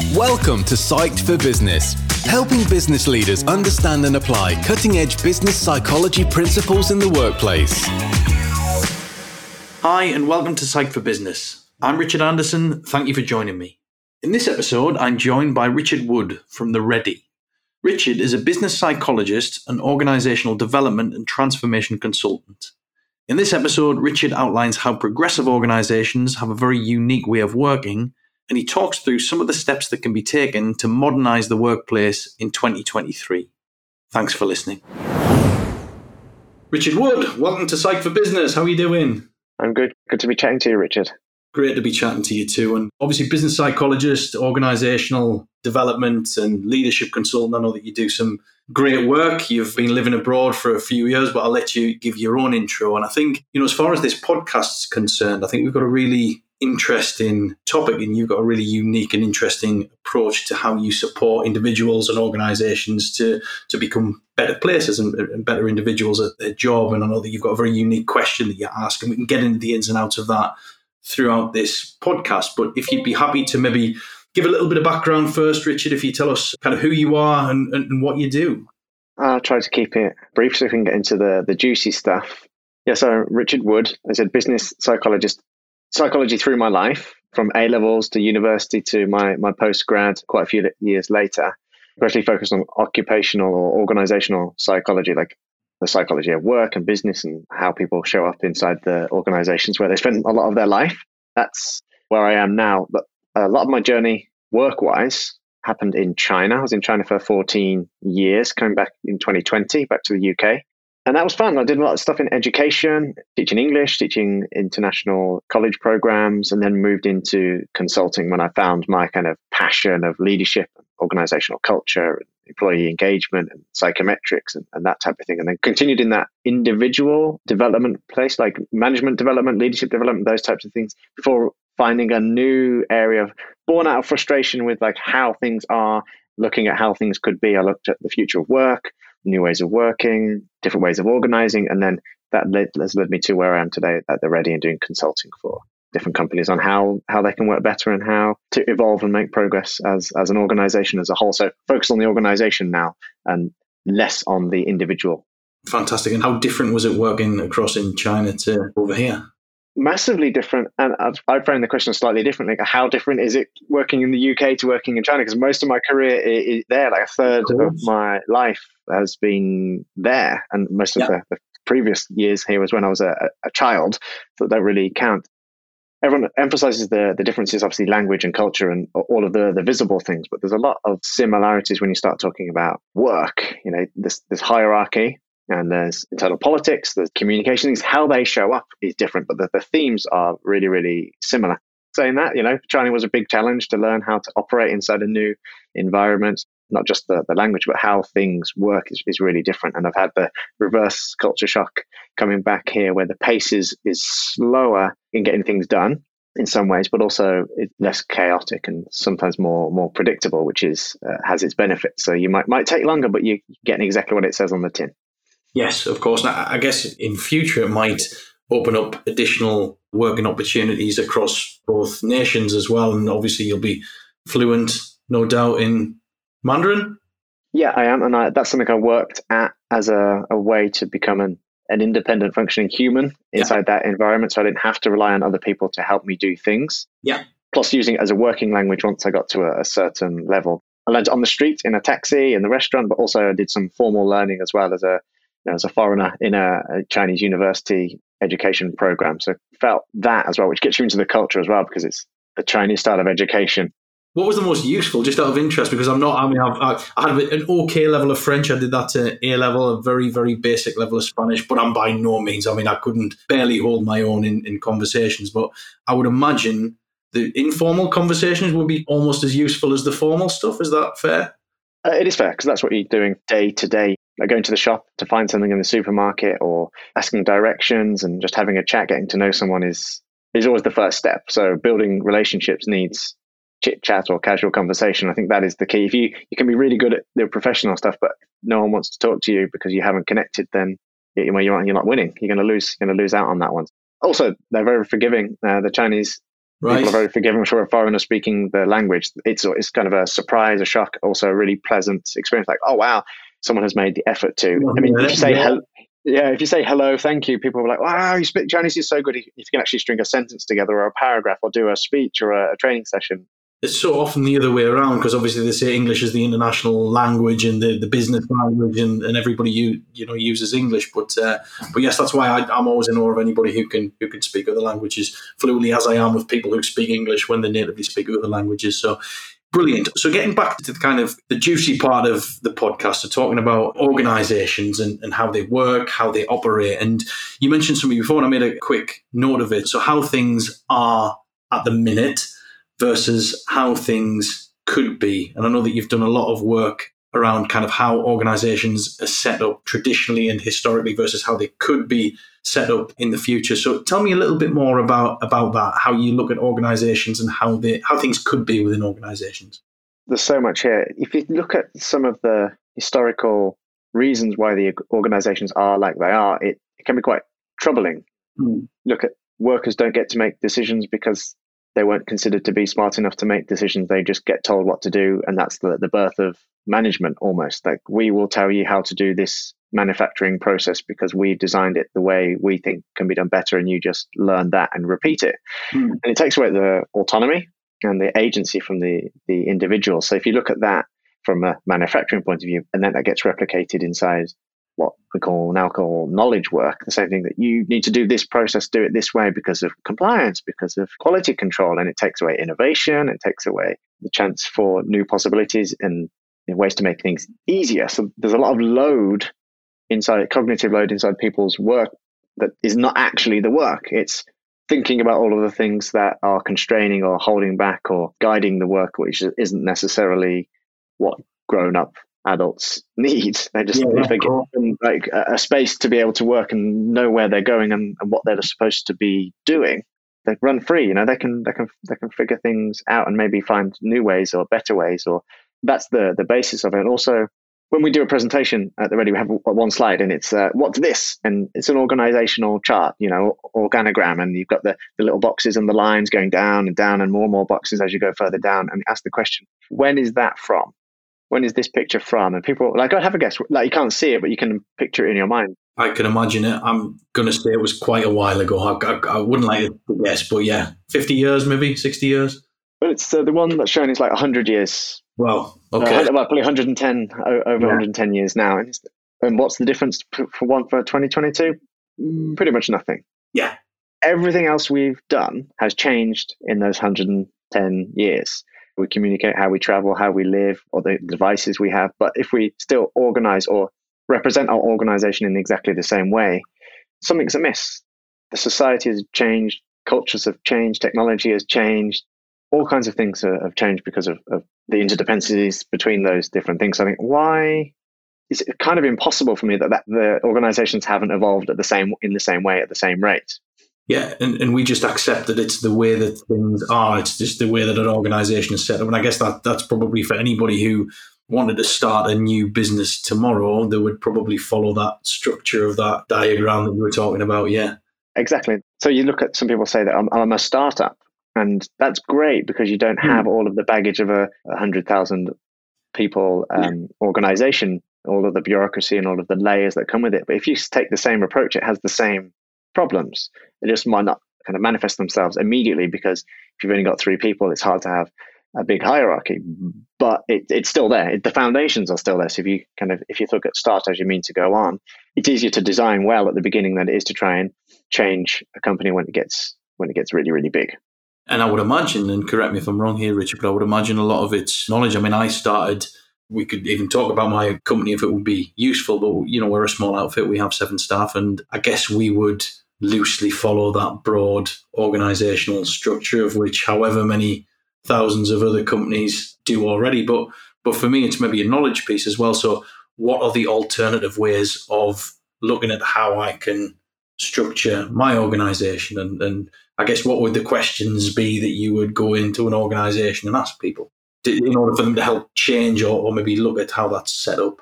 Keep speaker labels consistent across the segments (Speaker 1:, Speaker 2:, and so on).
Speaker 1: Welcome to Psyched for Business, helping business leaders understand and apply cutting edge business psychology principles in the workplace.
Speaker 2: Hi, and welcome to Psyched for Business. I'm Richard Anderson. Thank you for joining me. In this episode, I'm joined by Richard Wood from The Ready. Richard is a business psychologist and organizational development and transformation consultant. In this episode, Richard outlines how progressive organizations have a very unique way of working and he talks through some of the steps that can be taken to modernize the workplace in 2023. Thanks for listening. Richard Wood, welcome to Psyched for Business. How are you doing?
Speaker 3: I'm good. Good to be chatting to you, Richard.
Speaker 2: Great to be chatting to you too. And obviously, business psychologist, organizational development, and leadership consultant. I know that you do some great work. You've been living abroad for a few years, but I'll let you give your own intro. And I think, you know, as far as this podcast is concerned, I think we've got a really interesting topic and you've got a really unique and interesting approach to how you support individuals and organizations to to become better places and, and, better individuals at their job. And i know that you've got a very unique question that you ask and we can get into the ins and outs of that throughout this podcast. But if you'd be happy to maybe give a little bit of background first richard if you tell us kind of who you are and, and, and what you do.
Speaker 3: I'll try to keep it brief so we can get into the the juicy stuff. Yeah, so Richard Wood, as a business psychologist psychology through my life, from A levels to university to my, my post grad quite a few years later, especially focused on occupational or organizational psychology, like the psychology of work and business and how people show up inside the organizations where they spend a lot of their life. That's where I am now. But a lot of my journey work wise happened in China. I was in China for 14 years, coming back in 2020, back to the UK and that was fun. I did a lot of stuff in education, teaching English, teaching international college programs, and then moved into consulting when I found my kind of passion of leadership, organizational culture, employee engagement, and psychometrics, and, and that type of thing. And then continued in that individual development place, like management development, leadership development, those types of things, before finding a new area of born out of frustration with like how things are, looking at how things could be. I looked at the future of work new ways of working, different ways of organizing. And then that led, has led me to where I am today at the Ready and doing consulting for different companies on how, how they can work better and how to evolve and make progress as, as an organization as a whole. So focus on the organization now and less on the individual.
Speaker 2: Fantastic. And how different was it working across in China to over here?
Speaker 3: Massively different. And I frame the question slightly differently. How different is it working in the UK to working in China? Because most of my career is there, like a third of, of my life has been there, and most of yeah. the, the, previous years here was when I was a, a child, so that really count. Everyone emphasizes the the differences, obviously language and culture and all of the the visible things, but there's a lot of similarities when you start talking about work. You know, this this hierarchy and there's internal politics, there's communications, how they show up is different, but the, the themes are really, really similar. Saying that, you know, China was a big challenge to learn how to operate inside a new environment, not just the, the language, but how things work is, is really different. And I've had the reverse culture shock coming back here where the pace is, is slower in getting things done in some ways, but also less chaotic and sometimes more more predictable, which is uh, has its benefits. So you might might take longer, but you're getting exactly what it says on the tin.
Speaker 2: Yes, of course. I guess in future it might open up additional working opportunities across both nations as well. And obviously you'll be fluent, no doubt, in Mandarin.
Speaker 3: Yeah, I am, and I, that's something I worked at as a, a way to become an, an independent functioning human inside yeah. that environment. So I didn't have to rely on other people to help me do things.
Speaker 2: Yeah.
Speaker 3: Plus, using it as a working language once I got to a, a certain level. I learned on the street, in a taxi, in the restaurant, but also I did some formal learning as well as a know, as a foreigner in a, a, Chinese university education program. So felt that as well, which gets you into the culture as well because it's the Chinese style of education.
Speaker 2: What was the most useful, just out of interest? Because I'm not, I mean, I've, I had an okay level of French. I did that to A level, a very, very basic level of Spanish, but I'm by no means, I mean, I couldn't barely hold my own in, in conversations. But I would imagine the informal conversations would be almost as useful as the formal stuff. Is that fair?
Speaker 3: Uh, it is fair because that's what you're doing day to day like going to the shop to find something in the supermarket or asking directions and just having a chat, getting to know someone is is always the first step. So building relationships needs chit chat or casual conversation. I think that is the key. If you you can be really good at the professional stuff, but no one wants to talk to you because you haven't connected, then you know, you're not winning. You're going to lose. You're going to lose out on that one. Also, they're very forgiving. Uh, the Chinese
Speaker 2: Right.
Speaker 3: People are very forgiving for a foreigner speaking the language. It's it's kind of a surprise, a shock, also a really pleasant experience. Like, oh wow, someone has made the effort to. I mean, if you say
Speaker 2: Yeah.
Speaker 3: hello, yeah, if you say hello, thank you, people are like, wow, you speak Chinese is so good. If you can actually string a sentence together or a paragraph or do a speech or a, a training session.
Speaker 2: It's so often the other way around because obviously they say English is the international language and the, the business language, and, and everybody you you know uses English. But uh, but yes, that's why I, I'm always in awe of anybody who can who can speak other languages fluently, as I am with people who speak English when they natively speak other languages. So brilliant. So getting back to the kind of the juicy part of the podcast, so talking about organisations and, and how they work, how they operate, and you mentioned something before, and I made a quick note of it. So how things are at the minute versus how things could be. And I know that you've done a lot of work around kind of how organizations are set up traditionally and historically versus how they could be set up in the future. So tell me a little bit more about about that, how you look at organizations and how they how things could be within organizations.
Speaker 3: There's so much here. If you look at some of the historical reasons why the organizations are like they are, it, it can be quite troubling.
Speaker 2: Hmm.
Speaker 3: Look at workers don't get to make decisions because they weren't considered to be smart enough to make decisions. They just get told what to do, and that's the, the birth of management almost. Like we will tell you how to do this manufacturing process because we've designed it the way we think can be done better, and you just learn that and repeat it.
Speaker 2: Hmm.
Speaker 3: And it takes away the autonomy and the agency from the the individual. So if you look at that from a manufacturing point of view, and then that gets replicated inside what we call now call knowledge work, the same thing that you need to do this process, do it this way because of compliance, because of quality control, and it takes away innovation, it takes away the chance for new possibilities and you know, ways to make things easier. So there's a lot of load inside cognitive load inside people's work that is not actually the work. It's thinking about all of the things that are constraining or holding back or guiding the work, which isn't necessarily what grown up adults need. They just
Speaker 2: Yeah,
Speaker 3: they get
Speaker 2: course.
Speaker 3: like a, a space to be able to work and know where they're going and, and what they're supposed to be doing. They run free, you know. They can they can they can figure things out and maybe find new ways or better ways. Or that's the the basis of it. And also, when we do a presentation at the Ready, we have one slide and it's uh, what's this? And it's an organizational chart, you know, organogram. And you've got the, the little boxes and the lines going down and down and more and more boxes as you go further down. And ask the question, when is that from? When is this picture from? And people like, go have a guess. Like you can't see it, but you can picture it in your mind.
Speaker 2: I can imagine it. I'm going to say it was quite a while ago. I, I, I wouldn't like to guess, but yeah, 50 years, maybe 60 years.
Speaker 3: But it's uh, the one that's shown is like 100 years.
Speaker 2: Well,
Speaker 3: Uh, well, probably 110, o- over
Speaker 2: Yeah.
Speaker 3: 110 years now. And, and what's the difference for for one for 2022? Mm, Pretty much nothing.
Speaker 2: Yeah.
Speaker 3: everything else we've done has changed in those 110 years. We communicate how we travel, how we live, or the devices we have. But if we still organize or represent our organization in exactly the same way, something's amiss. The society has changed, cultures have changed, technology has changed, all kinds of things have changed because of, of the interdependencies between those different things. I think why it's kind of impossible for me that, that the organizations haven't evolved at the same in the same way at the same rate.
Speaker 2: Yeah, and, and we just accept that it's the way that things are. It's just the way that an organization is set up. And I guess that that's probably for anybody who wanted to start a new business tomorrow, they would probably follow that structure of that diagram that we were talking about. Yeah.
Speaker 3: Exactly. So you look at some people say that I'm, I'm a startup, and that's great because you don't have all of the baggage of a, a hundred thousand people um, organization, all of the bureaucracy and all of the layers that come with it. But if you take the same approach, it has the same problems. It just might not kind of manifest themselves immediately because if you've only got three people, it's hard to have a big hierarchy. But it, it's still there. It, the foundations are still there. So if you kind of if you look at start as you mean to go on, it's easier to design well at the beginning than it is to try and change a company when it gets when it gets really really big.
Speaker 2: And I would imagine, and correct me if I'm wrong here, Richard, but I would imagine a lot of it's knowledge. I mean, I started, we could even talk about my company if it would be useful, but, you know, we're a small outfit. We have seven staff, and I guess we would loosely follow that broad organizational structure of which however many thousands of other companies do already. But, but for me, it's maybe a knowledge piece as well. So, what are the alternative ways of looking at how I can structure my organization and, and I guess what would the questions be that you would go into an organization and ask people in order for them to help change or, or maybe look at how that's set up?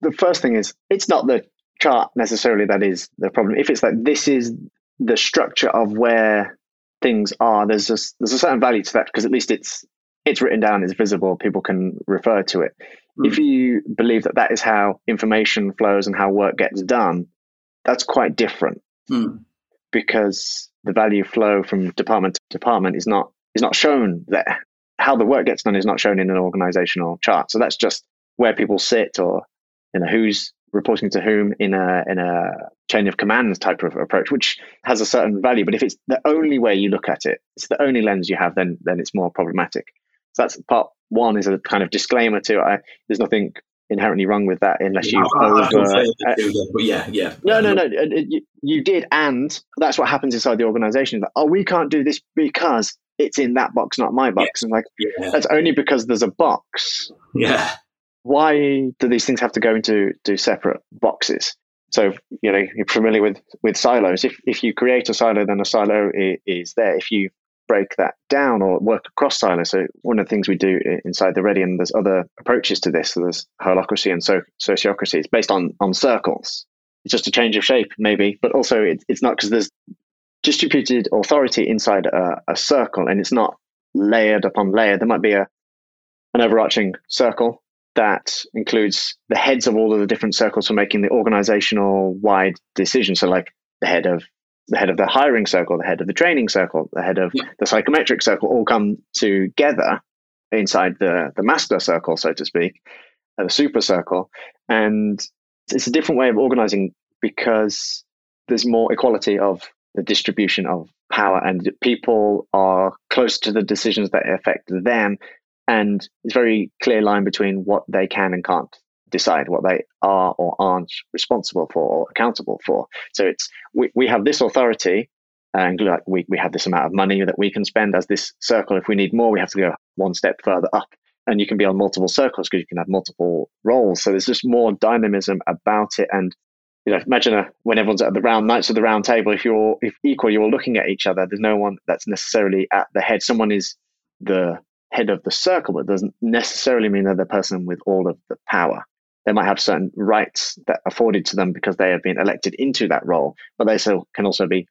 Speaker 3: The first thing is it's not the chart necessarily that is the problem. If it's like this is the structure of where things are, there's a, there's a certain value to that because at least it's it's written down, it's visible, people can refer to it. Mm. If you believe that that is how information flows and how work gets done, that's quite different mm. Because the value flow from department to department is not is not shown there. How the work gets done is not shown in an organizational chart. So that's just where people sit or you know who's reporting to whom in a in a chain of commands type of approach, which has a certain value. But if it's the only way you look at it, it's the only lens you have, then then it's more problematic. So that's part one is a kind of disclaimer to. I, there's nothing inherently wrong with that unless you over.
Speaker 2: Uh, yeah, yeah.
Speaker 3: No, no, no. You, you did, and that's what happens inside the organization. That oh, we can't do this because it's in that box, not my box. And like yeah. that's only because there's a box.
Speaker 2: Yeah
Speaker 3: why do these things have to go into to separate boxes? So you know you're familiar with with silos. If if you create a silo, then a silo is, is there. If you break that down or work across silos. So one of the things we do inside the Ready, and there's other approaches to this. So there's holacracy and so, sociocracy. It's based on on circles. It's just a change of shape, maybe, but also it, it's not because there's distributed authority inside a, a, circle, and it's not layered upon layer. There might be a an overarching circle that includes the heads of all of the different circles for making the organizational wide decisions. So like the head of the head of the hiring circle, the head of the training circle, the head of yeah. the psychometric circle all come together inside the, the master circle, so to speak, uh, the super circle. And it's a different way of organizing because there's more equality of the distribution of power and people are close to the decisions that affect them and it's very clear line between what they can and can't decide what they are or aren't responsible for or accountable for. So it's we, we have this authority and like we, we have this amount of money that we can spend as this circle. If we need more we have to go one step further up. And you can be on multiple circles because you can have multiple roles. So there's just more dynamism about it. And you know imagine a, when everyone's at the round knights of the round table if you're if equal you're looking at each other there's no one that's necessarily at the head. Someone is the head of the circle, but doesn't necessarily mean they're the person with all of the power. They might have certain rights that are afforded to them because they have been elected into that role, but they still can also be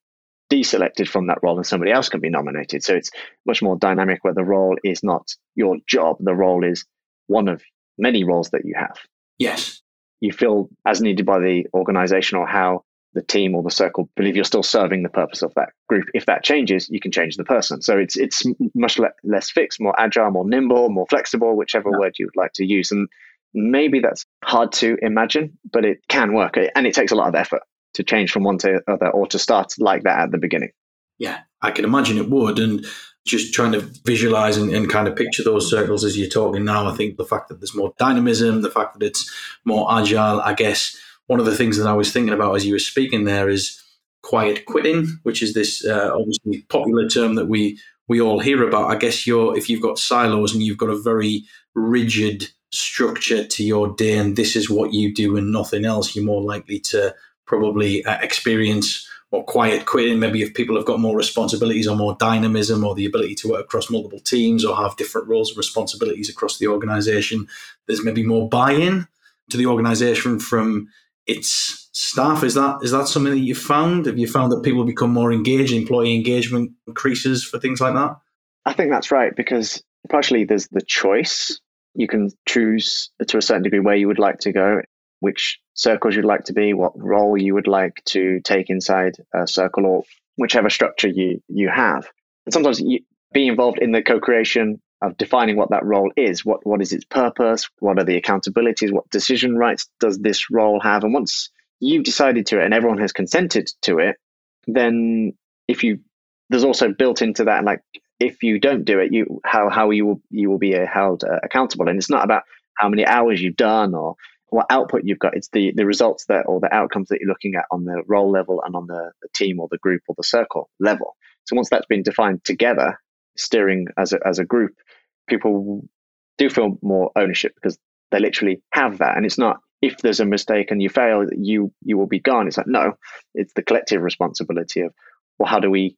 Speaker 3: deselected from that role and somebody else can be nominated. So it's much more dynamic where the role is not your job. The role is one of many roles that you have.
Speaker 2: Yes.
Speaker 3: You feel as needed by the organization or how the team or the circle believe you're still serving the purpose of that group. If that changes, you can change the person. So it's it's much le- less fixed, more agile, more nimble, more flexible, whichever yeah. word you'd like to use. And maybe that's hard to imagine, but it can work, and it takes a lot of effort to change from one to other or to start like that at the beginning.
Speaker 2: Yeah, I can imagine it would, and just trying to visualize and, and, kind of picture those circles as you're talking now. I think the fact that there's more dynamism, the fact that it's more agile, I guess one of the things that I was thinking about as you were speaking there is quiet quitting, which is this uh, obviously popular term that we we all hear about. I guess you're if you've got silos and you've got a very rigid structure to your day, and this is what you do and nothing else, you're more likely to probably uh, experience more quiet quitting. Maybe if people have got more responsibilities or more dynamism or the ability to work across multiple teams or have different roles and responsibilities across the organization, there's maybe more buy-in to the organization from its staff. Is that is that something that you've found? Have you found that people become more engaged, employee engagement increases for things like that?
Speaker 3: I think that's right because partially there's the choice. You can choose to a certain degree where you would like to go, which circles you'd like to be, what role you would like to take inside a circle, or whichever structure you you have. And sometimes you be involved in the co-creation of defining what that role is. What what is its purpose? What are the accountabilities? What decision rights does this role have? And once you've decided to it and everyone has consented to it, then if you there's also built into that like if you don't do it, you how how you will you will be held uh, accountable. And it's not about how many hours you've done or what output you've got. It's the the results that or the outcomes that you're looking at on the role level and on the, the team or the group or the circle level. So once that's been defined together, steering as a as a group, people do feel more ownership because they literally have that. And it's not if there's a mistake and you fail, you you will be gone. It's like no, it's the collective responsibility of well, how do we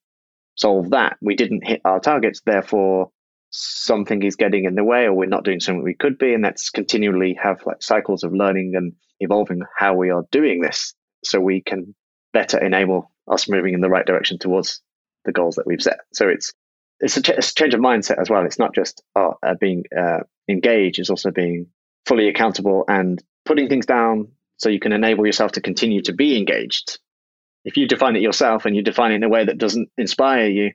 Speaker 3: solve that? We didn't hit our targets, therefore something is getting in the way, or we're not doing something we could be, and that's continually have like cycles of learning and evolving how we are doing this, so we can better enable us moving in the right direction towards the goals that we've set. So it's it's a, ch- it's a change of mindset as well. It's not just oh, uh, being uh, engaged; it's also being fully accountable and putting things down so you can enable yourself to continue to be engaged. If you define it yourself and you define it in a way that doesn't inspire you,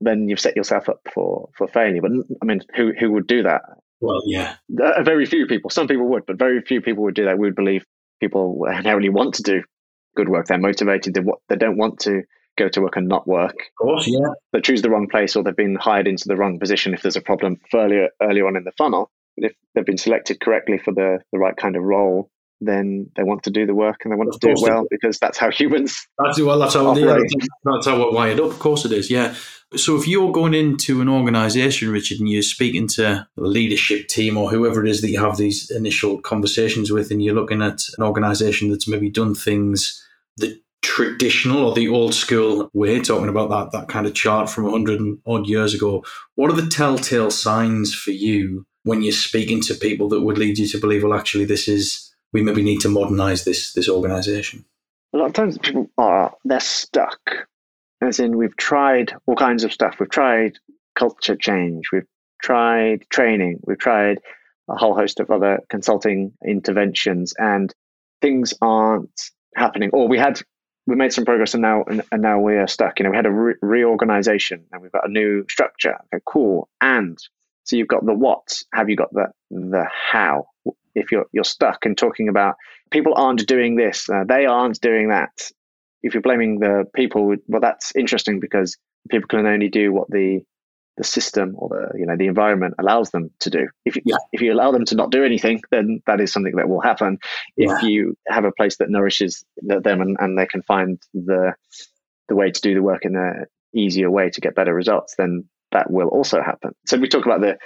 Speaker 3: then you've set yourself up for for failure. But I mean, who who would do that?
Speaker 2: Well, yeah,
Speaker 3: uh, very few people. Some people would, but very few people would do that. We would believe people inherently want to do good work. They're motivated. They, they don't want to go to work and not work.
Speaker 2: Of course, yeah.
Speaker 3: They choose the wrong place or they've been hired into the wrong position if there's a problem earlier earlier on in the funnel. But if they've been selected correctly for the, the right kind of role, then they want to do the work and they want of to do it well because that's how humans.
Speaker 2: That's well. That's how yeah, that's how we're wired up. Of course, it is. Yeah. So if you're going into an organisation, Richard, and you're speaking to the leadership team or whoever it is that you have these initial conversations with, and you're looking at an organisation that's maybe done things the traditional or the old school way, talking about that that kind of chart from 100 odd years ago, what are the telltale signs for you when you're speaking to people that would lead you to believe, well, actually, this is we maybe need to modernize this this organization?
Speaker 3: A lot of times people are they're stuck. As in we've tried all kinds of stuff. We've tried culture change, we've tried training, we've tried a whole host of other consulting interventions and things aren't happening. Or we had we made some progress and now and, now we are stuck. You know, we had a re- reorganization and we've got a new structure. Okay, cool. And so you've got the what. Have you got the the how? If you're you're stuck and talking about people aren't doing this, uh, they aren't doing that. If you're blaming the people, well, that's interesting because people can only do what the the system or the you know the environment allows them to do. If you, yeah. if you allow them to not do anything, then that is something that will happen. If yeah. you have a place that nourishes them and, and they can find the the way to do the work in a easier way to get better results, then that will also happen. So we talk about the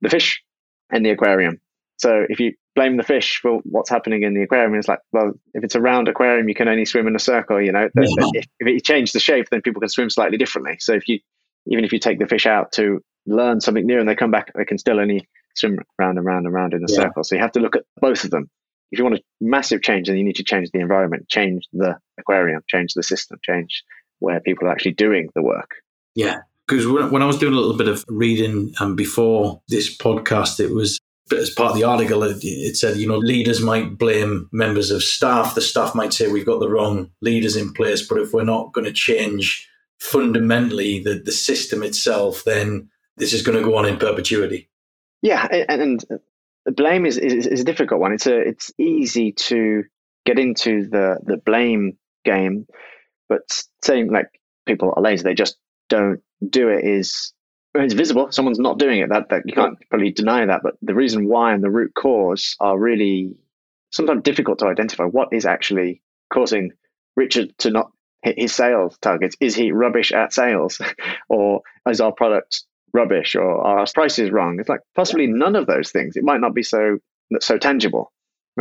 Speaker 3: the fish and the aquarium. So if you blame the fish for what's happening in the aquarium, it's like, well, if it's a round aquarium, you can only swim in a circle. You know, yeah. if, if you change the shape, then people can swim slightly differently. So if you even if you take the fish out to learn something new and they come back, they can still only swim round and round and round in a yeah. circle. So you have to look at both of them. If you want a massive change, then you need to change the environment, change the aquarium, change the system, change where people are actually doing the work.
Speaker 2: Yeah. Because when I was doing a little bit of reading um, before this podcast, it was as part of the article, it, it, said, you know, leaders might blame members of staff. The staff might say we've got the wrong leaders in place, but if we're not going to change fundamentally the, the system itself, then this is going to go on in perpetuity.
Speaker 3: Yeah, and, and blame is, is, is a difficult one. It's a it's easy to get into the the blame game, but saying like people are lazy, they just don't do it is it's visible. Someone's not doing it. That that you can't probably deny that. But the reason why and the root cause are really sometimes difficult to identify. What is actually causing Richard to not hit his sales targets? Is he rubbish at sales, or is our product rubbish, or are our prices wrong? It's like possibly none of those things. It might not be so so tangible,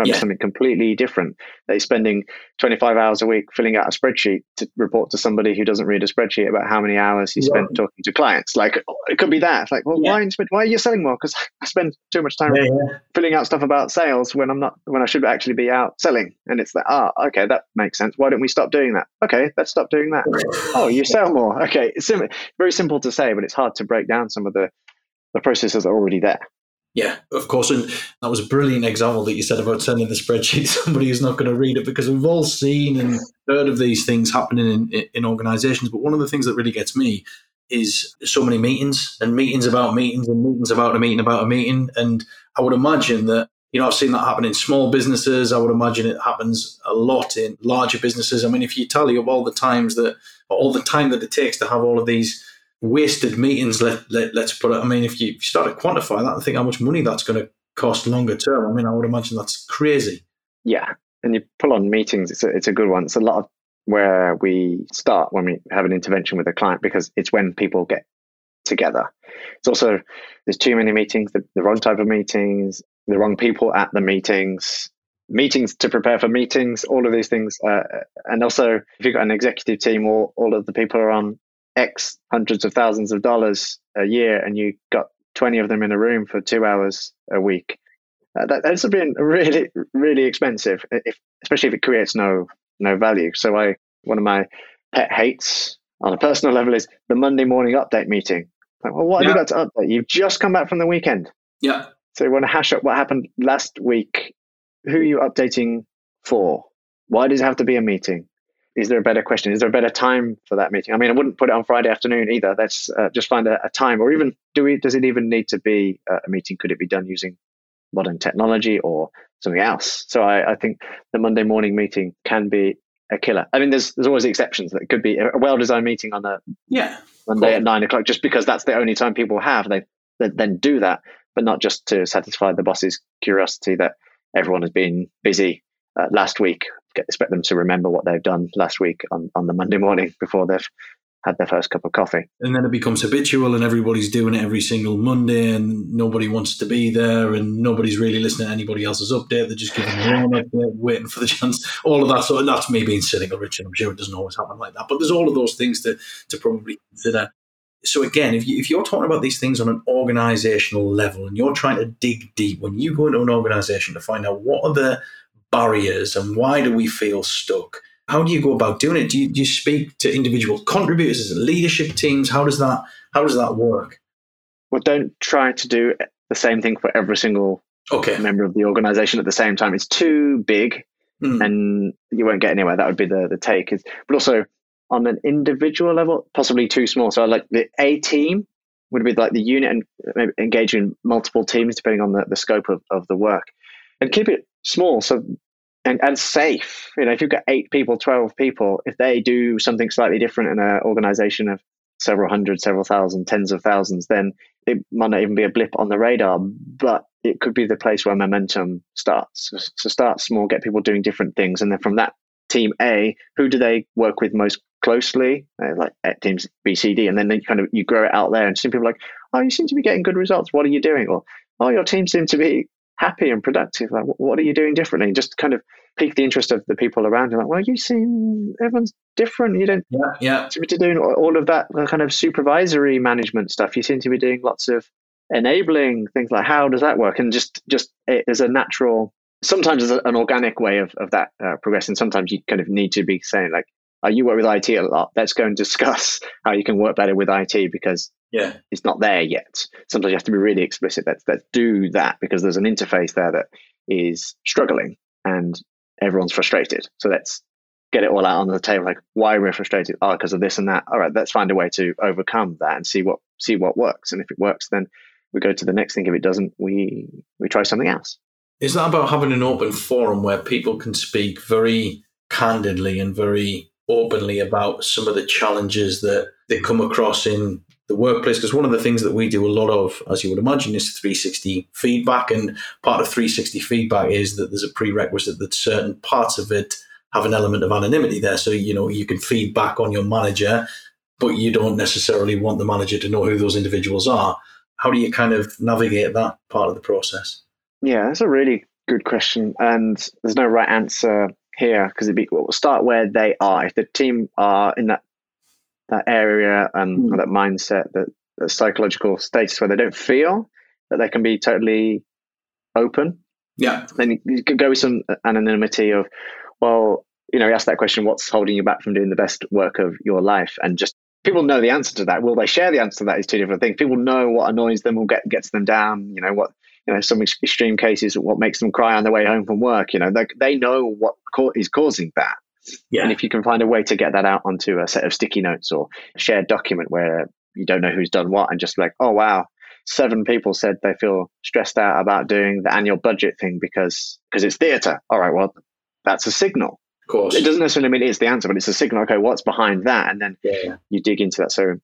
Speaker 3: yeah. something completely different. They're spending 25 hours a week filling out a spreadsheet to report to somebody who doesn't read a spreadsheet about how many hours he spent talking to clients. Like it could be that. It's like, well, yeah. why, why are you selling more? Because I spend too much time filling out stuff about sales when I'm not when I should actually be out selling. And it's like, ah, okay, that makes sense. Why don't we stop doing that? Okay, let's stop doing that. oh, you sell more. Okay, it's sim- very simple to say, but it's hard to break down some of the the processes are already there.
Speaker 2: Yeah, of course. And that was a brilliant example that you said about sending the spreadsheet to somebody who's not going to read it because we've all seen and heard of these things happening in, in, organizations. But one of the things that really gets me is so many meetings and meetings about meetings and meetings about a meeting about a meeting. And I would imagine that, you know, I've seen that happen in small businesses. I would imagine it happens a lot in larger businesses. I mean, if you tally up all the times that, all the time that it takes to have all of these wasted meetings. Let, let let's put it. I mean, if you start to quantify that and think how much money that's going to cost longer term, I mean, I would imagine that's crazy.
Speaker 3: Yeah, and you pull on meetings. It's a, it's a good one. It's a lot of where we start when we have an intervention with a client because it's when people get together. It's also there's too many meetings, the, the wrong type of meetings, the wrong people at the meetings, meetings to prepare for meetings, all of these things. Uh, and also, if you've got an executive team, all, all of the people are on X hundreds of thousands of dollars a year and you got 20 of them in a room for two hours a week, uh, that ends up being really, really expensive, if, especially if it creates no no value. So I one of my pet hates on a personal level is the Monday morning update meeting. Like, well, what have you got to update? You've just come back from the weekend.
Speaker 2: Yeah.
Speaker 3: So you want to hash up what happened last week. Who are you updating for? Why does it have to be a meeting? Is there a better question? Is there a better time for that meeting? I mean, I wouldn't put it on Friday afternoon either. Let's uh, just find a, a, time, or even do we? Does it even need to be a meeting? Could it be done using modern technology or something else? So I, I think the Monday morning meeting can be a killer. I mean, there's there's always exceptions. That could be a well-designed meeting on a
Speaker 2: yeah
Speaker 3: Monday cool. at nine o'clock, just because that's the only time people have. They, they then do that, but not just to satisfy the boss's curiosity that everyone has been busy uh, last week. Expect them to remember what they've done last week on, on the Monday morning before they've had their first cup of coffee.
Speaker 2: And then it becomes habitual, and everybody's doing it every single Monday, and nobody wants to be there, and nobody's really listening to anybody else's update. They're just giving their own update, waiting for the chance. All of that. So that's me being cynical, Richard. I'm sure it doesn't always happen like that, but there's all of those things to to probably consider. So again, if, you, if you're talking about these things on an organizational level, and you're trying to dig deep, when you go into an organization to find out what are the barriers and why do we feel stuck how do you go about doing it? Do you, do you speak to individual contributors? It leadership teams? How does that how does that work?
Speaker 3: Well, don't try to do the same thing for every single
Speaker 2: okay.
Speaker 3: member of the organization at the same time. It's too big, mm. and you won't get anywhere. That would be the the take. But also on an individual level, possibly too small. So like the A team would be like the unit and maybe engage in multiple teams depending on the, the scope of, of the work. And keep it small. So and, and safe. You know, if you've got eight people, 12 people, if they do something slightly different in an organization of several hundred, several thousand, tens of thousands, then it might not even be a blip on the radar, but it could be the place where momentum starts. So start small, get people doing different things. And then from that team A, who do they work with most closely? Uh, like at teams B, C, D. And then you kind of, you grow it out there and some people like, oh, you seem to be getting good results. What are you doing? Or, oh, your team seems to be happy and productive. Like, what are you doing differently? Just kind of pique the interest of the people around you. Like, well, you seem everyone's different. You don't
Speaker 2: yeah, yeah.
Speaker 3: seem to be doing all of that kind of supervisory management stuff. You seem to be doing lots of enabling things like how does that work? And just just it is a natural. Sometimes there's an organic way of of that uh, progressing. Sometimes you kind of need to be saying like, oh, you work with IT a lot. Let's go and discuss how you can work better with IT because
Speaker 2: yeah.
Speaker 3: It's not there yet. Sometimes you have to be really explicit let's, let's do that because there's an interface there that is struggling and everyone's frustrated. So let's get it all out on the table like why are we're frustrated. Oh because of this and that. All right let's find a way to overcome that and see what see what works. And if it works then we go to the next thing. If it doesn't we we try something else.
Speaker 2: Is that about having an open forum where people can speak very candidly and very openly about some of the challenges that they come across in the workplace because one of the things that we do a lot of as you would imagine is 360 feedback and part of 360 feedback is that there's a prerequisite that certain parts of it have an element of anonymity there. So you know you can feed back on your manager but you don't necessarily want the manager to know who those individuals are. How do you kind of navigate that part of the process?
Speaker 3: Yeah that's a really good question and there's no right answer here because it'd be we'll start where they are. If the team are in that that area and mm. that mindset, that, that psychological status where they don't feel that they can be totally open.
Speaker 2: Yeah.
Speaker 3: Then you could go with some anonymity of, well, you know, ask that question, what's holding you back from doing the best work of your life? And just people know the answer to that. Will they share the answer to that is two different things. People know what annoys them, what get, gets them down, you know, what, you know, some extreme cases, what makes them cry on their way home from work, you know, they, they know what is causing that.
Speaker 2: Yeah.
Speaker 3: And if you can find a way to get that out onto a set of sticky notes or shared document where you don't know who's done what and just like, oh, wow, seven people said they feel stressed out about doing the annual budget thing because because it's theatre. All right, well, that's a signal.
Speaker 2: Of course.
Speaker 3: It doesn't necessarily mean it's the answer, but it's a signal. Okay, what's behind that? And then
Speaker 2: yeah.
Speaker 3: you dig into that. So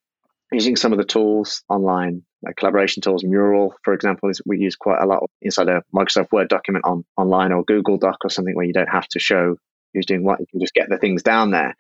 Speaker 3: using some of the tools online, like collaboration tools, Mural, for example, is we use quite a lot inside a Microsoft Word document on online or Google Doc or something where you don't have to show who's doing what. You can just get the things down there.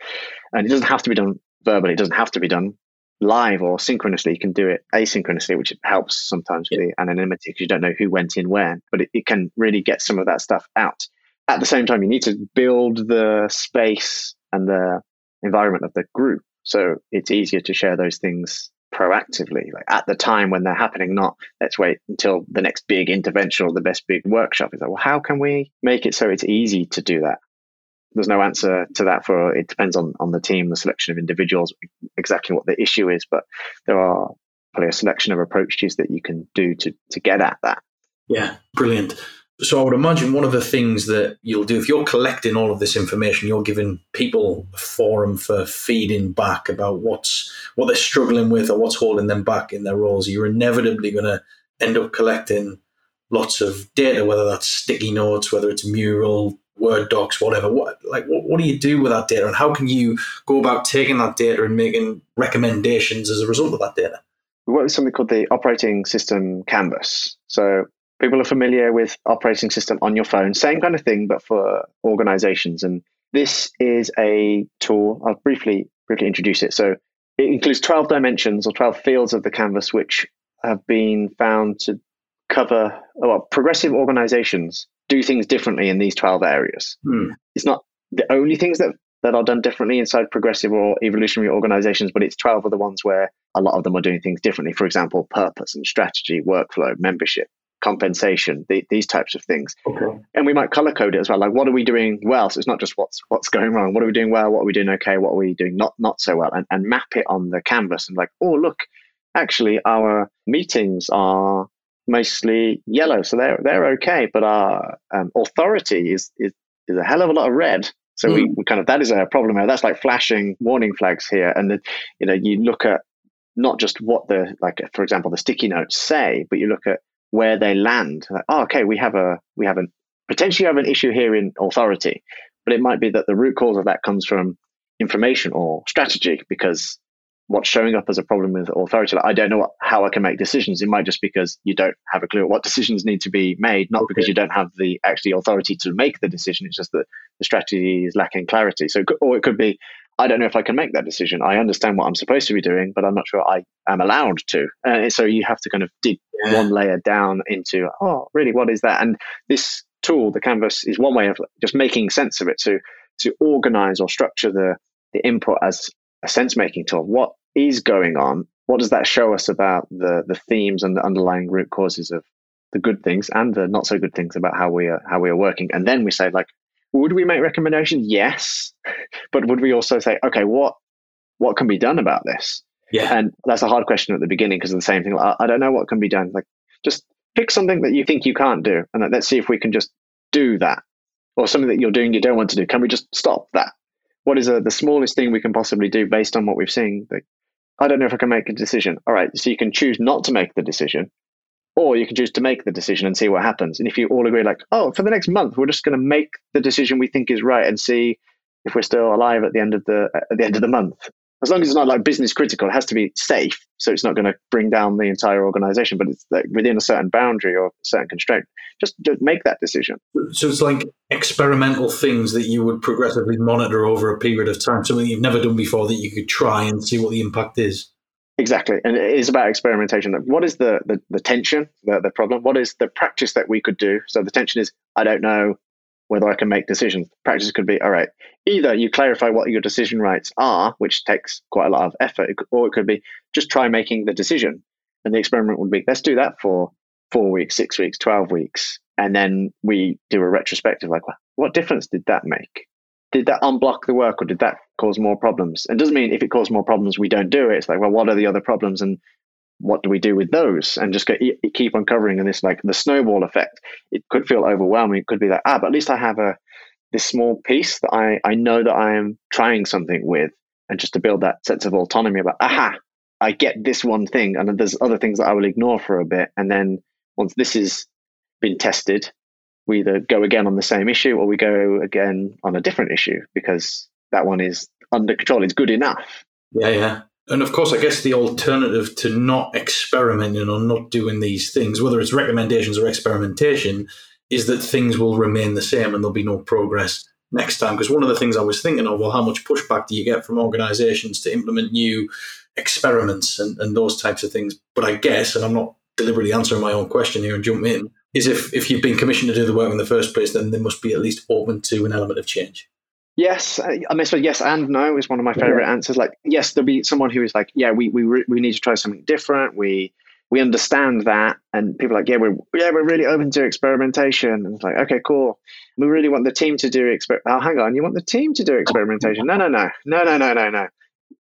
Speaker 3: And it doesn't have to be done verbally, it doesn't have to be done live or synchronously. You can do it asynchronously, which helps sometimes with the anonymity because you don't know who went in where, but it, it can really get some of that stuff out. At the same time, you need to build the space and the environment of the group. So it's easier to share those things proactively, like at the time when they're happening, not let's wait until the next big intervention or the best big workshop. Is like, well, how can we make it so it's easy to do that? There's no answer to that for it depends on on the team, the selection of individuals, exactly what the issue is. But there are probably a selection of approaches that you can do to to get at that.
Speaker 2: Yeah, brilliant. So I would imagine one of the things that you'll do if you're collecting all of this information, you're giving people a forum for feeding back about what's what they're struggling with or what's holding them back in their roles. You're inevitably going to end up collecting lots of data, whether that's sticky notes, whether it's mural, Word docs, whatever. What like what, what do you do with that data, and how can you go about taking that data and making recommendations as a result of that data?
Speaker 3: We work with something called the operating system canvas. So people are familiar with operating system on your phone, same kind of thing, but for organizations. And this is a tool. I'll briefly briefly introduce it. So it includes 12 dimensions or 12 fields of the canvas, which have been found to cover well, progressive organizations do things differently in these 12 areas.
Speaker 2: Hmm.
Speaker 3: It's not the only things that, that are done differently inside progressive or evolutionary organizations, but it's 12 of the ones where a lot of them are doing things differently. For example, purpose and strategy, workflow, membership, compensation, the, these types of things.
Speaker 2: Okay.
Speaker 3: And we might color code it as well. Like, what are we doing well? So it's not just what's what's going wrong. What are we doing well? What are we doing okay? What are we doing not not so well? And, and map it on the canvas and like, oh look, actually our meetings are mostly yellow, so they're they're okay. But our um, authority is, is is a hell of a lot of red. So mm. we, we, kind of that is a problem. That's like flashing warning flags here. And the, you know, you look at not just what the like, for example, the sticky notes say, but you look at where they land. Like, oh, okay, we have a we have an potentially have an issue here in authority, but it might be that the root cause of that comes from information or strategy because what's showing up as a problem with authority. Like, I don't know what, how I can make decisions. It might just because you don't have a clue what decisions need to be made, not okay. because you don't have the actually authority to make the decision. It's just that the strategy is lacking clarity. So, or it could be, I don't know if I can make that decision. I understand what I'm supposed to be doing, but I'm not sure I am allowed to. Uh, and so you have to kind of dig yeah. one layer down into, oh, really, what is that? And this tool, the canvas, is one way of just making sense of it. To to organize or structure the the input as a sense making tool. What is going on? What does that show us about the the themes and the underlying root causes of the good things and the not so good things about how we are how we are working? And then we say like, would we make recommendations? Yes, but would we also say, okay, what what can be done about this?
Speaker 2: Yeah,
Speaker 3: and that's a hard question at the beginning because of the same thing. I, I don't know what can be done. Like, just pick something that you think you can't do, and let's see if we can just do that, or something that you're doing you don't want to do. Can we just stop that? What is a, the smallest thing we can possibly do based on what we've seen? Like, I don't know if I can make a decision. All right, so you can choose not to make the decision, or you can choose to make the decision and see what happens. And if you all agree, like, oh, for the next month, we're just going to make the decision we think is right and see if we're still alive at the end of the at the end of the month as long as it's not like business critical, it has to be safe. So it's not going to bring down the entire organization, but it's like within a certain boundary or certain constraint. Just, just make that decision.
Speaker 2: So it's like experimental things that you would progressively monitor over a period of time, something you've never done before that you could try and see what the impact is.
Speaker 3: Exactly. And it is about experimentation. What is the, the, the tension, the, the problem? What is the practice that we could do? So the tension is, I don't know whether I can make decisions. Practice could be all right. Either you clarify what your decision rights are, which takes quite a lot of effort, or it could be just try making the decision. And the experiment would be let's do that for four weeks, six weeks, 12 weeks. And then we do a retrospective like, what difference did that make? Did that unblock the work or did that cause more problems? And doesn't mean if it caused more problems, we don't do it. It's like, well, what are the other problems? And what do we do with those? And just go, keep uncovering and this like the snowball effect. It could feel overwhelming. It could be like ah but at least i have a this small piece that i i know that i am trying something with. And just to build that sense of autonomy about aha i get this one thing and there's other things that i will ignore for a bit. And then once this has been tested we either go again on the same issue or we go again on a different issue because that one is under control. It's good enough.
Speaker 2: Yeah yeah and of course, I guess the alternative to not experimenting or not doing these things, whether it's recommendations or experimentation, is that things will remain the same and there'll be no progress next time. Because one of the things I was thinking of, well, how much pushback do you get from organizations to implement new experiments and, and those types of things? But I guess, and I'm not deliberately answering my own question here and jump in, is if, if you've been commissioned to do the work in the first place, then they must be at least open to an element of change.
Speaker 3: Yes, I mean, so yes and no is one of my favorite yeah. answers. Like, yes, there'll be someone who is like, yeah, we we we need to try something different. We we understand that, and people like, yeah, we're yeah we're really open to experimentation. And it's like, okay, cool. We really want the team to do experiment. Oh, hang on, you want the team to do experimentation? No, no, no, no, no, no, no, no.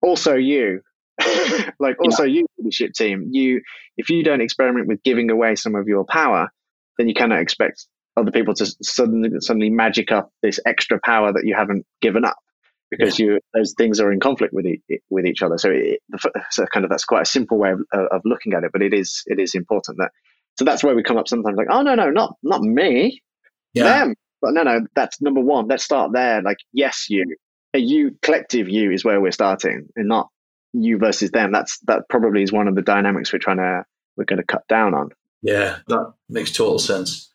Speaker 3: Also, you. like also yeah. you leadership team you if you don't experiment with giving away some of your power then you cannot expect other people to suddenly suddenly magic up this extra power that you haven't given up because yeah. you those things are in conflict with e- with each other. So, it, so kind of that's quite a simple way of, of looking at it, but it is it is important that. So that's where we come up sometimes like, oh no no not not me, yeah. them. But no no that's number one. Let's start there. Like yes you, a you collective you is where we're starting, and not you versus them. That's that probably is one of the dynamics we're trying to we're going to cut down on.
Speaker 2: Yeah, that makes total sense.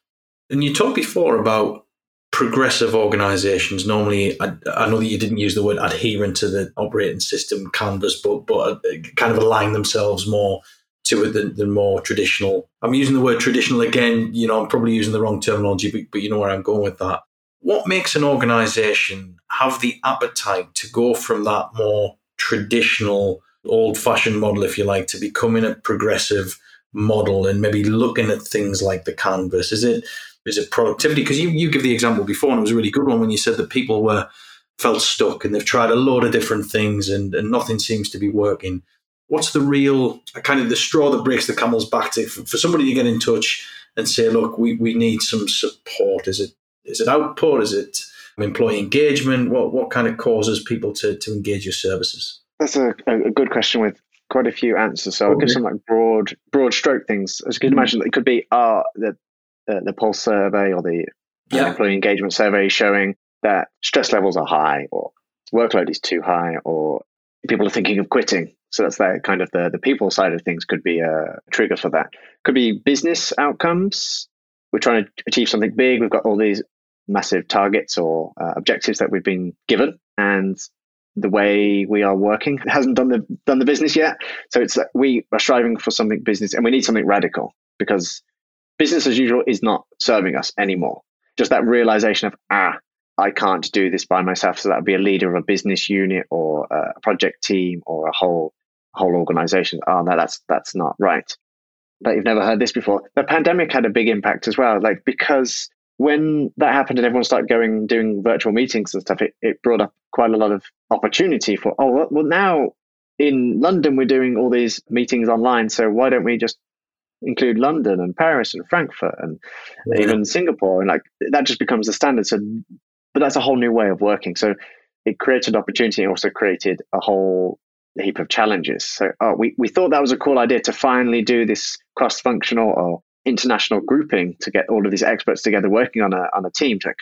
Speaker 2: And you talked before about progressive organizations. Normally I, I, know that you didn't use the word adherent to the operating system canvas but but uh, kind of align themselves more to it than, than, more traditional. I'm using the word traditional again. You know i'm probably using the wrong terminology but, but you know where i'm going with that. What makes an organization have the appetite to go from that more traditional old fashioned model if you like to becoming a progressive model and maybe looking at things like the canvas? Is it is it productivity? Because you, you give the example before, and it was a really good one when you said that people were felt stuck and they've tried a lot of different things and, and nothing seems to be working. What's the real kind of the straw that breaks the camel's back to for, for somebody to get in touch and say, look, we, we need some support? Is it is it output? Is it employee engagement? What what kind of causes people to, to engage your services?
Speaker 3: That's a, a good question with quite a few answers. So I'll give some like broad broad stroke things. As you can mm-hmm. imagine, it could be uh, the the, the pulse survey or the yeah. employee engagement survey showing that stress levels are high or workload is too high or people are thinking of quitting. So that's that kind of the, the people side of things could be a trigger for that. Could be business outcomes. We're trying to achieve something big. We've got all these massive targets or uh, objectives that we've been given, and the way we are working hasn't done the done the business yet. So it's we are striving for something business, and we need something radical because business as usual is not serving us anymore. Just that realization of, ah, I can't do this by myself. So that would be a leader of a business unit or a project team or a whole whole organization. Oh no, that's that's not right. But you've never heard this before. The pandemic had a big impact as well. Like because when that happened and everyone started going doing virtual meetings and stuff, it, it brought up quite a lot of opportunity for oh well now in London we're doing all these meetings online. So why don't we just include London and Paris and Frankfurt and yeah. even Singapore, and like that just becomes the standard. So, but that's a whole new way of working. So it created opportunity and also created a whole heap of challenges. So oh, we we thought that was a cool idea to finally do this cross functional or international grouping to get all of these experts together working on a on a team to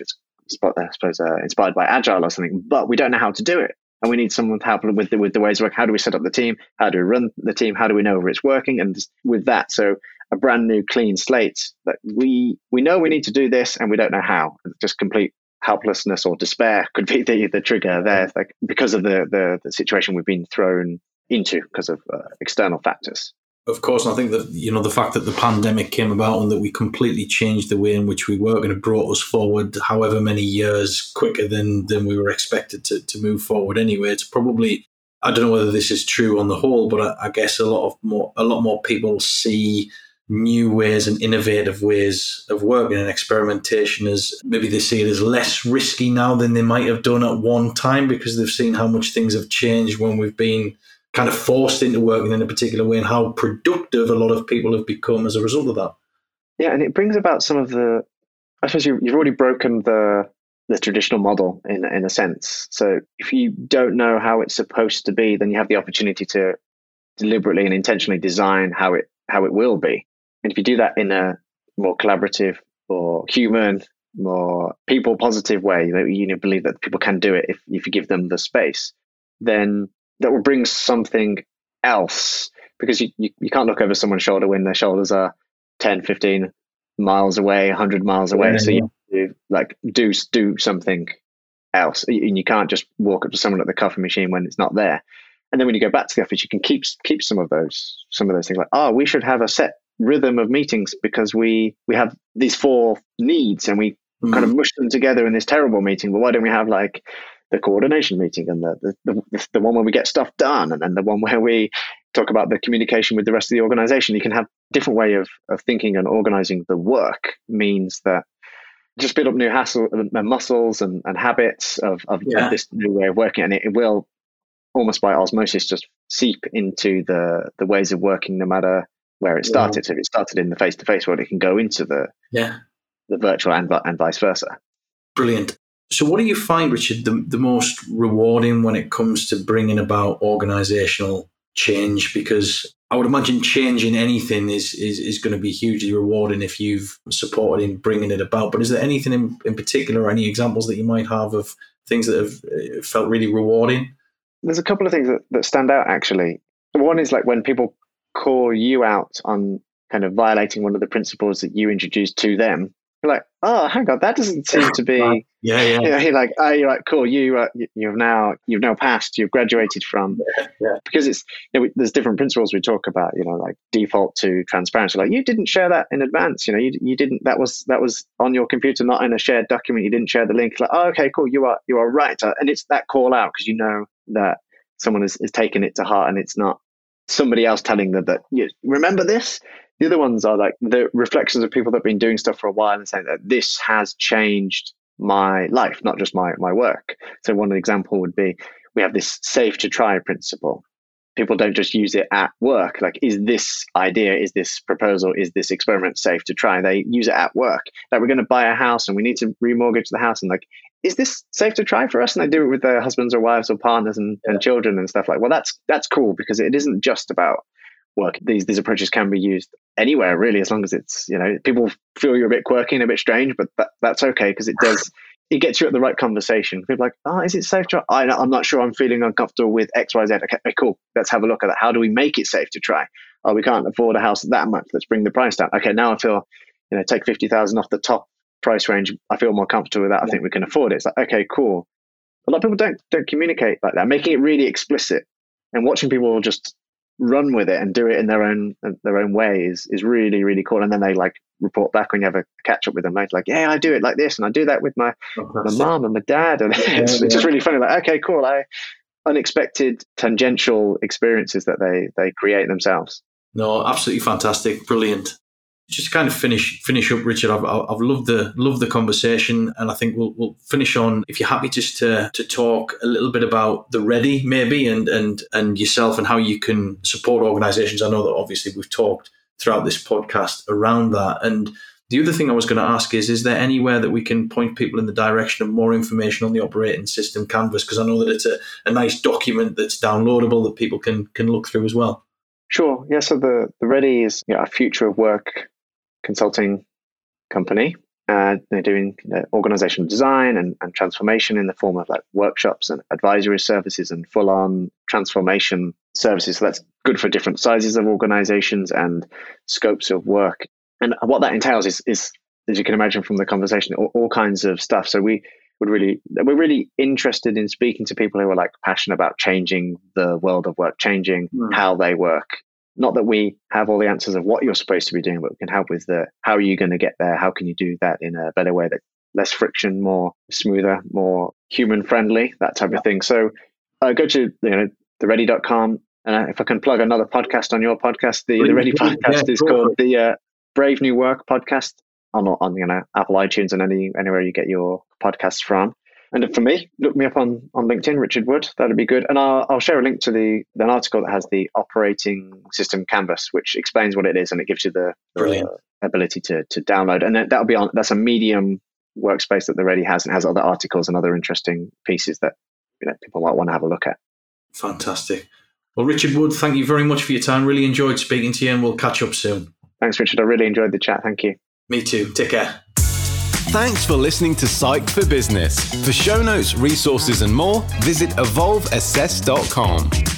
Speaker 3: spot I suppose uh, inspired by agile or something. But we don't know how to do it and we need someone to help with the, with the ways of work. How do we set up the team? How do we run the team? How do we know if it's working? And with that, so a brand new clean slate that we we know we need to do this and we don't know how. Just complete helplessness or despair could be the, the trigger there, like because of the, the, the situation we've been thrown into because of uh, external factors.
Speaker 2: Of course, I think that you know the fact that the pandemic came about and that we completely changed the way in which we work and it brought us forward, however many years quicker than than we were expected to to move forward. Anyway, it's probably I don't know whether this is true on the whole, but I, I guess a lot of more a lot more people see new ways and innovative ways of working and experimentation as maybe they see it as less risky now than they might have done at one time because they've seen how much things have changed when we've been kind of forced into working in a particular way and how productive a lot of people have become as a result of that.
Speaker 3: Yeah, and it brings about some of the. I suppose you, you've already broken the the traditional model in in a sense. So if you don't know how it's supposed to be, then you have the opportunity to deliberately and intentionally design how it how it will be. And if you do that in a more collaborative or human, more people positive way, that you know, believe that people can do it if if you give them the space, then that will bring something else because you, you, you, can't look over someone's shoulder when their shoulders are 10 15 miles away 100 miles away. Yeah, so you to, like do do something else. And you can't just walk up to someone at the coffee machine when it's not there. And then when you go back to the office you can keep keep some of those some of those things like oh we should have a set rhythm of meetings because we we have these four needs and we mm-hmm. kind of mush them together in this terrible meeting. But why don't we have like the coordination meeting and the, the, the, the one where we get stuff done and then the one where we talk about the communication with the rest of the organization. You can have different way of, of thinking and organizing the work means that just build up new hassle, uh, muscles and, and habits of, of, yeah. of, this new way of working. And it, it, will almost by osmosis just seep into the, the ways of working, no matter where it started. Yeah. So if it started in the face to face world, it can go into the,
Speaker 2: yeah.
Speaker 3: the virtual and, and vice versa.
Speaker 2: Brilliant. So, what do you find, Richard, the, the most rewarding when it comes to bringing about organizational change? Because I would imagine changing anything is, is, is going to be hugely rewarding if you've supported in bringing it about. But is there anything in, in particular, or any examples that you might have of things that have uh, felt really rewarding?
Speaker 3: There's a couple of things that, that stand out actually. One is like when people call you out on kind of violating one of the principles that you introduced to them you're like, oh, hang on, that doesn't seem to be.
Speaker 2: yeah, yeah.
Speaker 3: You know, you're like, oh, you're like, cool. You, uh, you've now, you've now passed. You've graduated from.
Speaker 2: Yeah, yeah.
Speaker 3: Because it's you know, there's different principles we talk about. You know, like default to transparency. Like you didn't share that in advance. You know, you, you didn't. That was that was on your computer, not in a shared document. You didn't share the link. Like, oh, okay, cool. You are you are right. Uh, and it's that call out because you know that someone is, is taking it to heart, and it's not somebody else telling them that you remember this the other ones are like the reflections of people that have been doing stuff for a while and saying that this has changed my life, not just my, my work. So one example would be we have this safe to try principle. People don't just use it at work. Like, is this idea, is this proposal, is this experiment safe to try? They use it at work. Like, we're going to buy a house and we need to remortgage the house. And like, is this safe to try for us? And they do it with their husbands or wives or partners and, yeah. and children and stuff like. Well, that's that's cool because it isn't just about work. These these approaches can be used anywhere really, as long as it's you know people feel you're a bit quirky and a bit strange, but that, that's okay because it does it gets you at the right conversation. People like, oh, is it safe to? I, I'm not sure. I'm feeling uncomfortable with X, Y, Z. Okay, cool. Let's have a look at that. How do we make it safe to try? Oh, we can't afford a house that much. Let's bring the price down. Okay, now I feel, you know, take fifty thousand off the top price range. I feel more comfortable with that. I think we can afford it. It's like, okay, cool. A lot of people don't don't communicate like that. Making it really explicit and watching people just run with it and do it in their own uh, their own way is is really really cool. And then they like report back when you have a catch up with them. Like, like yeah, I do it like this, and I do that with my oh, my mom and my dad, and yeah, it's, yeah. it's, just really funny. Like, okay, cool. I unexpected tangential experiences that they they create themselves.
Speaker 2: No, absolutely fantastic, brilliant just kind of finish finish up, Richard. I've, I've loved the loved the conversation, and I think we'll we'll finish on. If you're happy, just to to talk a little bit about the Ready, maybe, and and and yourself, and how you can support organisations. I know that obviously we've talked throughout this podcast around that, and the other thing I was going to ask is: Is there anywhere that we can point people in the direction of more information on the operating system Canvas? Because I know that it's a, a nice document that's downloadable that people can can look through as well.
Speaker 3: Sure. Yeah. So the the Ready is you know, a future of work consulting company. Uh, they're doing uh, organizational design and, and, transformation in the form of like workshops and advisory services and full on transformation services. So that's good for different sizes of organizations and scopes of work. And what that entails is, is as you can imagine from the conversation, all, all kinds of stuff. So we would really, we're really interested in speaking to people who are like passionate about changing the world of work, changing mm. how they work, not that we have all the answers of what you're supposed to be doing, but we can help with the how are you going to get there? How can you do that in a better way that less friction, more smoother, more human friendly, that type of thing. So uh, go to you know theready.com. Uh, if I can plug another podcast on your podcast, the, the Ready podcast yeah, is called the uh, Brave New Work podcast on on you know Apple iTunes and any anywhere you get your podcasts from. And for me, look me up on, on LinkedIn, Richard Wood. That'd be good. And I'll, I'll share a link to the an article that has the operating system canvas, which explains what it is and it gives you the, the ability to to download. And that'll be on. That's a medium workspace that the Ready has and has other articles and other interesting pieces that you know people might want to have a look at.
Speaker 2: Fantastic. Well, Richard Wood, thank you very much for your time. Really enjoyed speaking to you, and we'll catch up soon.
Speaker 3: Thanks, Richard. I really enjoyed the chat. Thank you.
Speaker 2: Me too. Take care.
Speaker 1: Thanks for listening to Psyched for Business. For show notes, resources, and more, visit evolveassess.com.